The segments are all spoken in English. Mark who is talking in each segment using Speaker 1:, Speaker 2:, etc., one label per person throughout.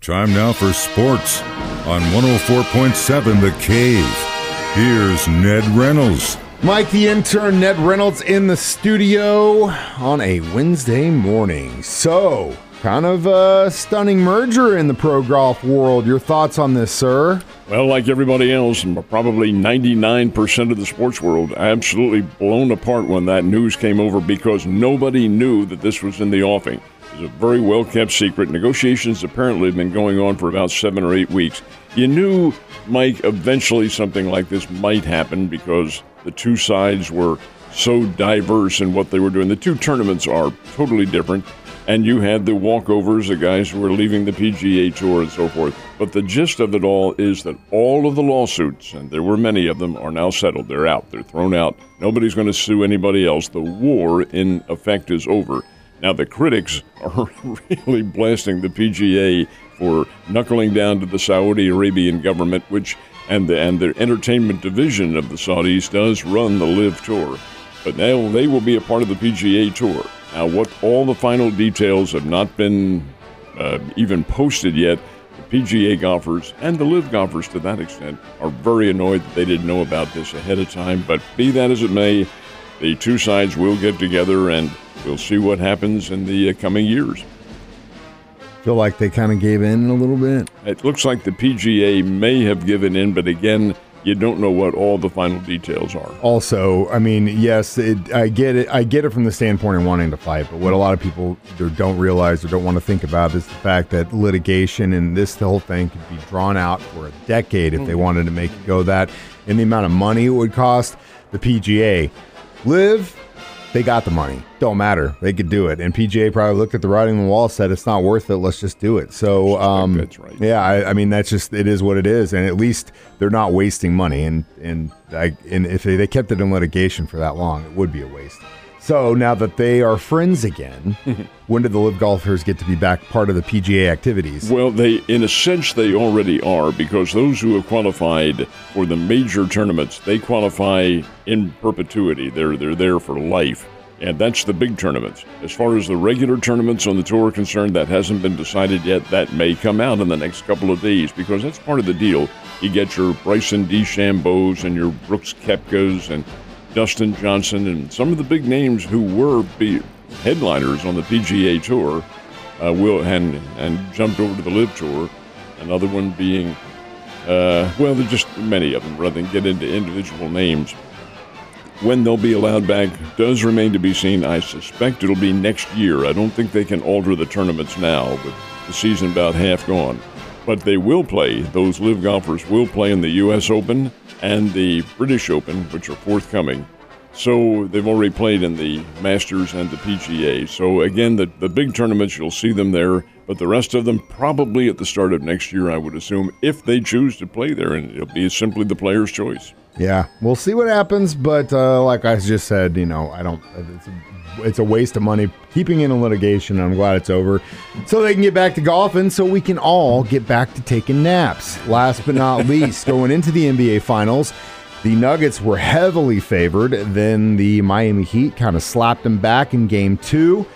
Speaker 1: Time now for sports on 104.7 The Cave. Here's Ned Reynolds.
Speaker 2: Mike the intern, Ned Reynolds in the studio on a Wednesday morning. So, kind of a stunning merger in the pro golf world. Your thoughts on this, sir?
Speaker 3: Well, like everybody else, and probably 99% of the sports world, absolutely blown apart when that news came over because nobody knew that this was in the offing. Was a very well kept secret. Negotiations apparently have been going on for about seven or eight weeks. You knew, Mike, eventually something like this might happen because the two sides were so diverse in what they were doing. The two tournaments are totally different, and you had the walkovers, the guys who were leaving the PGA Tour and so forth. But the gist of it all is that all of the lawsuits, and there were many of them, are now settled. They're out, they're thrown out. Nobody's going to sue anybody else. The war, in effect, is over. Now, the critics are really blasting the PGA for knuckling down to the Saudi Arabian government, which and the, and the entertainment division of the Saudis does run the LIV Tour. But now they will be a part of the PGA Tour. Now, what all the final details have not been uh, even posted yet. The PGA golfers and the LIV golfers, to that extent, are very annoyed that they didn't know about this ahead of time. But be that as it may, the two sides will get together and we'll see what happens in the uh, coming years.
Speaker 2: Feel like they kind of gave in a little bit.
Speaker 3: It looks like the PGA may have given in, but again, you don't know what all the final details are.
Speaker 2: Also, I mean, yes, it, I get it. I get it from the standpoint of wanting to fight, but what a lot of people either don't realize or don't want to think about is the fact that litigation and this the whole thing could be drawn out for a decade if they wanted to make it go that, and the amount of money it would cost the PGA. LIV, they got the money. Don't matter. They could do it. And PGA probably looked at the writing on the wall, said it's not worth it. Let's just do it. So, um,
Speaker 3: that's right.
Speaker 2: Yeah, I, I mean that's just it is what it is, and at least they're not wasting money. And and I, and if they, they kept it in litigation for that long, it would be a waste. So now that they are friends again, when do the LIV golfers get to be back part of the PGA activities?
Speaker 3: Well, they, in a sense, they already are because those who have qualified for the major tournaments, they qualify in perpetuity. They're they're there for life, and that's the big tournaments. As far as the regular tournaments on the tour are concerned, that hasn't been decided yet. That may come out in the next couple of days because that's part of the deal. You get your Bryson DeChambeau's and your Brooks Koepkas and Dustin Johnson and some of the big names who were headliners on the PGA Tour uh, will and and jumped over to the LIV Tour. Another one being, uh, well, there's just many of them. Rather than get into individual names, when they'll be allowed back does remain to be seen. I suspect it'll be next year. I don't think they can alter the tournaments now with the season about half gone. But they will play, those LIV golfers will play in the U.S. Open and the British Open, which are forthcoming. So they've already played in the Masters and the PGA. So again, the, the big tournaments, you'll see them there, but the rest of them probably at the start of next year, I would assume, if they choose to play there, and it'll be simply the player's choice.
Speaker 2: Yeah, we'll see what happens. But uh, like I just said, you know, I don't. It's a, it's a waste of money keeping in a litigation. I'm glad it's over, so they can get back to golfing, so we can all get back to taking naps. Last but not least, going into the NBA Finals. The Nuggets were heavily favored. Then the Miami Heat kind of slapped them back in game two.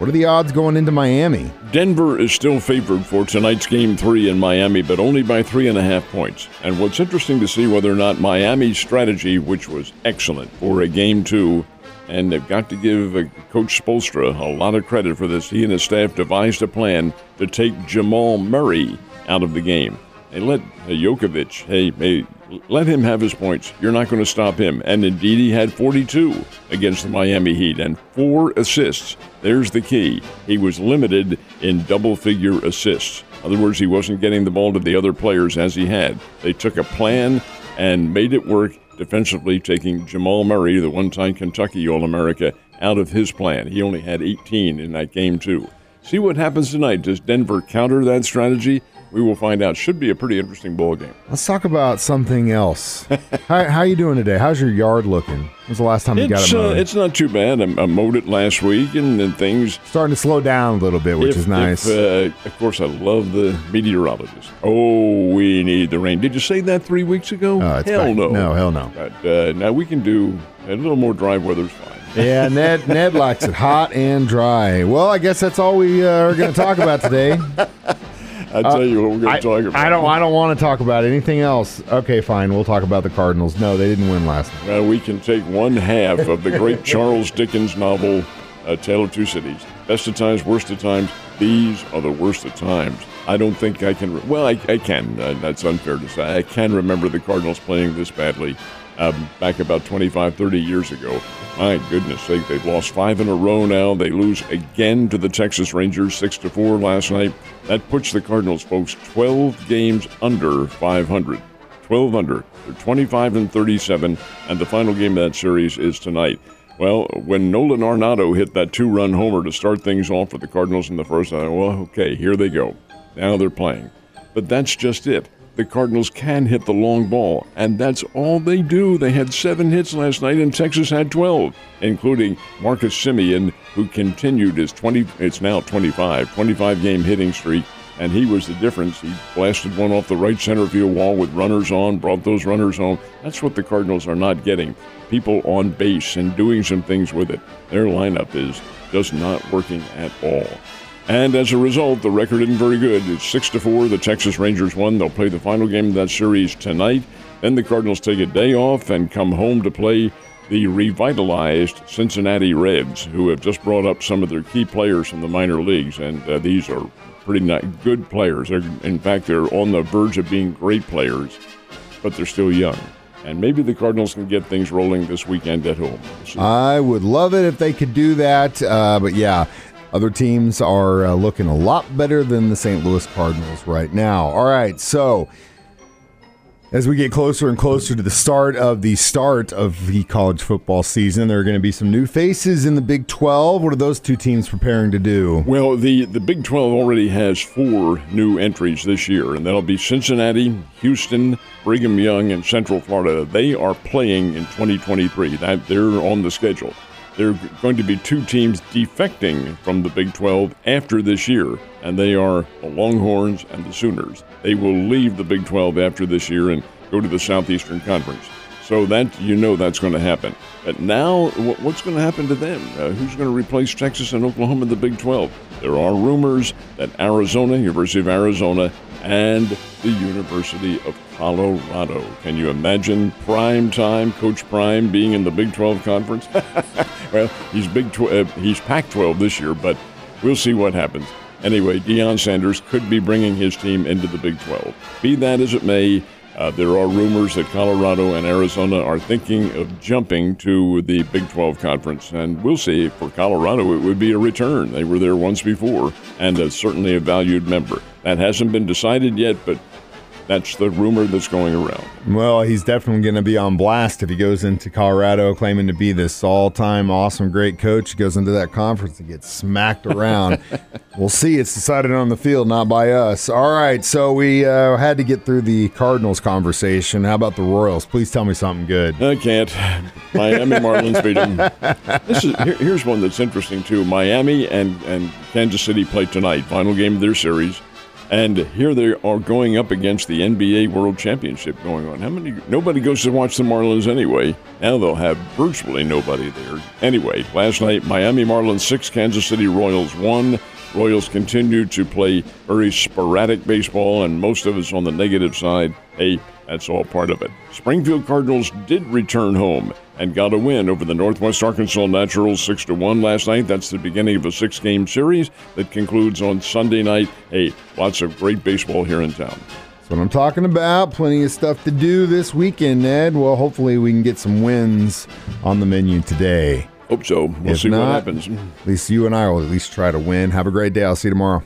Speaker 2: What are the odds going into Miami?
Speaker 3: Denver is still favored for tonight's game three in Miami, but only by three and a half points. And what's interesting to see whether or not Miami's strategy, which was excellent for a game two, and they've got to give uh, Coach Spoelstra a lot of credit for this. He and his staff devised a plan to take Jamal Murray out of the game. They let Jokovic, hey, hey, let him have his points. You're not going to stop him. And indeed, he had 42 against the Miami Heat and four assists. There's the key. He was limited in double figure assists. In other words, he wasn't getting the ball to the other players as he had. They took a plan and made it work defensively, taking Jamal Murray, the one time Kentucky All America, out of his plan. He only had 18 in that game, too. See what happens tonight. Does Denver counter that strategy? We will find out. Should be a pretty interesting ball game.
Speaker 2: Let's talk about something else. how, how you doing today? How's your yard looking? When's the last time you got
Speaker 3: It's,
Speaker 2: it
Speaker 3: uh,
Speaker 2: mowed?
Speaker 3: it's not too bad. I, I mowed it last week, and, and things.
Speaker 2: starting to slow down a little bit, which
Speaker 3: if-
Speaker 2: is nice.
Speaker 3: if, uh, of course, I love the meteorologist. Oh, we need the rain. Did you say that three weeks ago?
Speaker 2: It's
Speaker 3: hell no.
Speaker 2: No, hell no.
Speaker 3: But uh, now we can do a little more dry weather's fine.
Speaker 2: yeah, Ned Ned likes it hot and dry. Well, I guess that's all we uh, are going to talk about today.
Speaker 3: I tell you what we're going to talk about.
Speaker 2: I don't. I don't want to talk about anything else. Okay, fine. We'll talk about the Cardinals. No, they didn't win last night.
Speaker 3: Well, we can take one half of the great Charles Dickens novel, uh, Tale of Two Cities. Best of times, worst of times. These are the worst of times. I don't think I can. Re- well, I, I can. Uh, that's unfair to say. I can remember the Cardinals playing this badly um, back about 25, 30 years ago. My goodness sake, they've lost five in a row now. They lose again to the Texas Rangers, six to four last night. That puts the Cardinals, folks, 12 games under 500. 12 under. They're 25 and 37, and the final game of that series is tonight. Well, when Nolan Arenado hit that two run homer to start things off for the Cardinals in the first, I thought, well, okay, here they go. Now they're playing. But that's just it. The Cardinals can hit the long ball, and that's all they do. They had seven hits last night, and Texas had 12, including Marcus Semien, who continued his 20, it's now 25, 25 game hitting streak and he was the difference. He blasted one off the right center field wall with runners on, brought those runners home. That's what the Cardinals are not getting. People on base and doing some things with it. Their lineup is just not working at all. And as a result, the record isn't very good. It's six to four. The Texas Rangers won. They'll play the final game of that series tonight. Then the Cardinals take a day off and come home to play the revitalized Cincinnati Reds, who have just brought up some of their key players from the minor leagues, and uh, these are pretty not good players. They're, in fact, they're on the verge of being great players, but they're still young. And maybe the Cardinals can get things rolling this weekend at home.
Speaker 2: I would love it if they could do that. Uh, but yeah, other teams are uh, looking a lot better than the St. Louis Cardinals right now. All right, so as we get closer and closer to the start of the start of the college football season, there are going to be some new faces in the Big 12. What are those two teams preparing to do?
Speaker 3: Well, the, the Big 12 already has four new entries this year, and that'll be Cincinnati, Houston, Brigham Young, and Central Florida. They are playing in 2023. That they're on the schedule. There are going to be two teams defecting from the Big 12 after this year, and they are the Longhorns and the Sooners. They will leave the Big 12 after this year and go to the Southeastern Conference. So that you know that's going to happen. But now, what's going to happen to them? Uh, who's going to replace Texas and Oklahoma in the Big 12? There are rumors that Arizona, University of Arizona, and the University of Colorado. Can you imagine prime time Coach Prime being in the Big 12 conference? well, he's Big 12, uh, he's Pac-12 this year, but we'll see what happens. Anyway, Deion Sanders could be bringing his team into the Big 12. Be that as it may, uh, there are rumors that Colorado and Arizona are thinking of jumping to the Big 12 conference, and we'll see. For Colorado, it would be a return. They were there once before, and certainly a valued member. That hasn't been decided yet, but that's the rumor that's going around.
Speaker 2: Well, he's definitely going to be on blast if he goes into Colorado claiming to be this all time awesome, great coach. He goes into that conference and gets smacked around. we'll see. It's decided on the field, not by us. All right. So we uh, had to get through the Cardinals conversation. How about the Royals? Please tell me something good.
Speaker 3: I can't. Miami Marlins beat them. This is, here, here's one that's interesting, too. Miami and, and Kansas City play tonight, final game of their series. And here they are going up against the NBA World Championship going on. How many? Nobody goes to watch the Marlins anyway. Now they'll have virtually nobody there. Anyway, last night Miami Marlins six, Kansas City Royals one. Royals continue to play very sporadic baseball, and most of it's on the negative side. Hey, that's all part of it. Springfield Cardinals did return home and got a win over the Northwest Arkansas Naturals 6 to 1 last night. That's the beginning of a six game series that concludes on Sunday night. Hey, lots of great baseball here in town.
Speaker 2: That's what I'm talking about. Plenty of stuff to do this weekend, Ned. Well, hopefully we can get some wins on the menu today.
Speaker 3: Hope so. We'll
Speaker 2: if
Speaker 3: see
Speaker 2: not,
Speaker 3: what happens.
Speaker 2: At least you and I will at least try to win. Have a great day. I'll see you tomorrow.